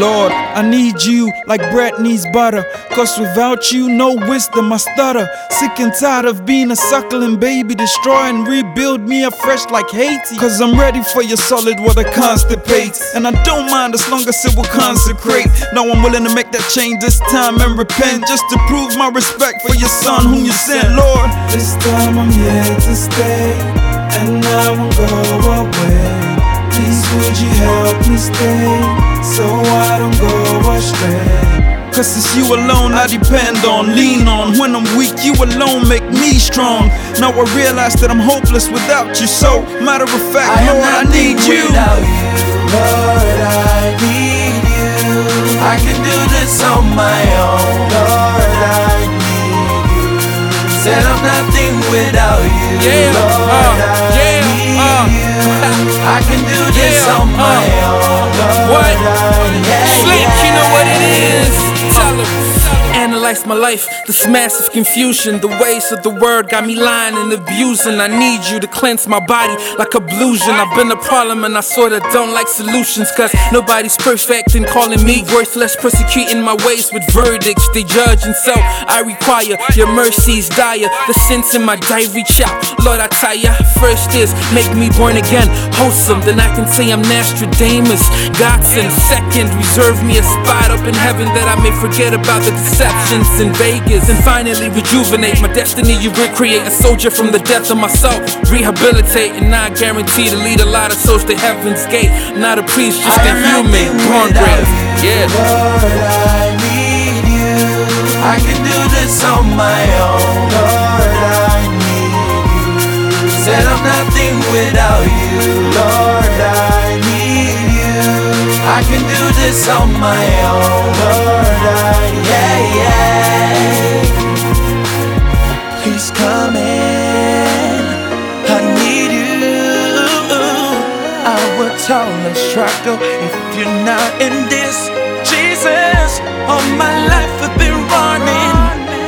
Lord, I need you like bread needs butter. Cause without you, no wisdom, I stutter. Sick and tired of being a suckling baby. Destroy and rebuild me afresh like Haiti. Cause I'm ready for your solid water constipates. And I don't mind as long as it will consecrate. Now I'm willing to make that change this time and repent. Just to prove my respect for your son whom you sent, Lord. This time I'm here to stay. And I won't go away. Please would you help me stay so I don't go astray? Cause it's you alone I depend on, lean on. When I'm weak, you alone make me strong. Now I realize that I'm hopeless without you. So, matter of fact, I Lord, I need you. Said I'm nothing without you. Yeah, Lord, uh, I yeah, uh. I can do this Yeah, on my uh. own. Lord, What? I, Analyze my life, this massive confusion. The ways of the word got me lying and abusing. I need you to cleanse my body like ablution. I've been a problem and I sorta don't like solutions. Cause nobody's perfect and calling me worthless. Persecuting my ways with verdicts they judge. And so I require your mercies dire. The sins in my diary out. Lord, I ya, first is make me born again, wholesome. Then I can say I'm Nostradamus. Godson, second, reserve me a spot up in heaven that I may forget about the deceptions in Vegas. And finally rejuvenate my destiny. You recreate a soldier from the death of my soul. Rehabilitate, and I guarantee to lead a lot of souls to heaven's gate. Not a priest, just a human. Born. Yeah. Lord, I need you. I can do this on my own. Lord, I need you. Said I'm nothing without you. Lord, I need you. I can do this on my own. Lord, I, Tell and struggle if you're not in this. Jesus, all my life I've been running.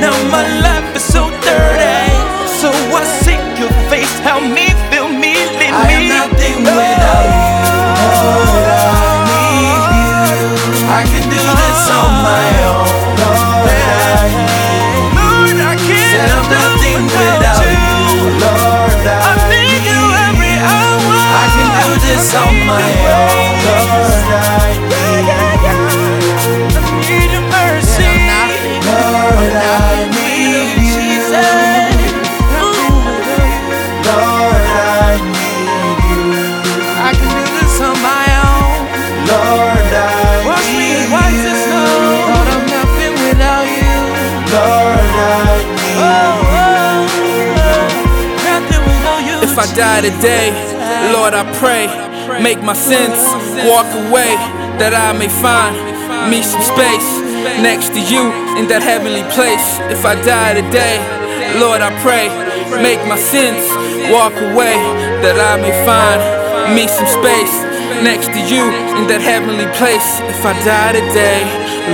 Now my life is so dirty. So I seek your face. Help me, my own. Lord, I need. Lord, I need you. Lord, I need you. I can do this on my own. Lord, I. Lord, I'm you. Lord, I need you. If I die today, Lord, I pray, make my sins walk away, that I may find me some space next to you in that heavenly place. If I die today, Lord, I pray, make my sins walk away, that I may find me some space next to you in that heavenly place. If I die today,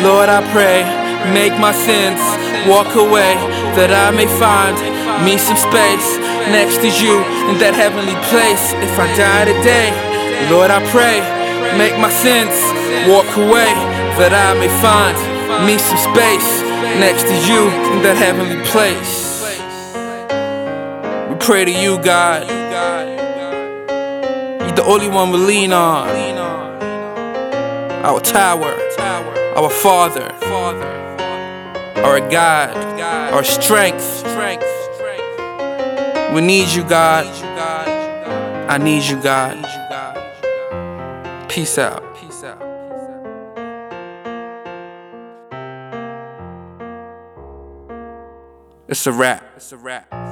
Lord, I pray, make my sins walk away, that I may find me some space next to you in that heavenly place. If I die today, Lord, I pray, make my sins walk away, that I may find me some space next to you in that heavenly place. We pray to you, God. You're the only one we lean on. Our tower, our Father, our God, our strength. We need you, God. I need you, God. Peace out. Peace out. It's a wrap. It's a wrap.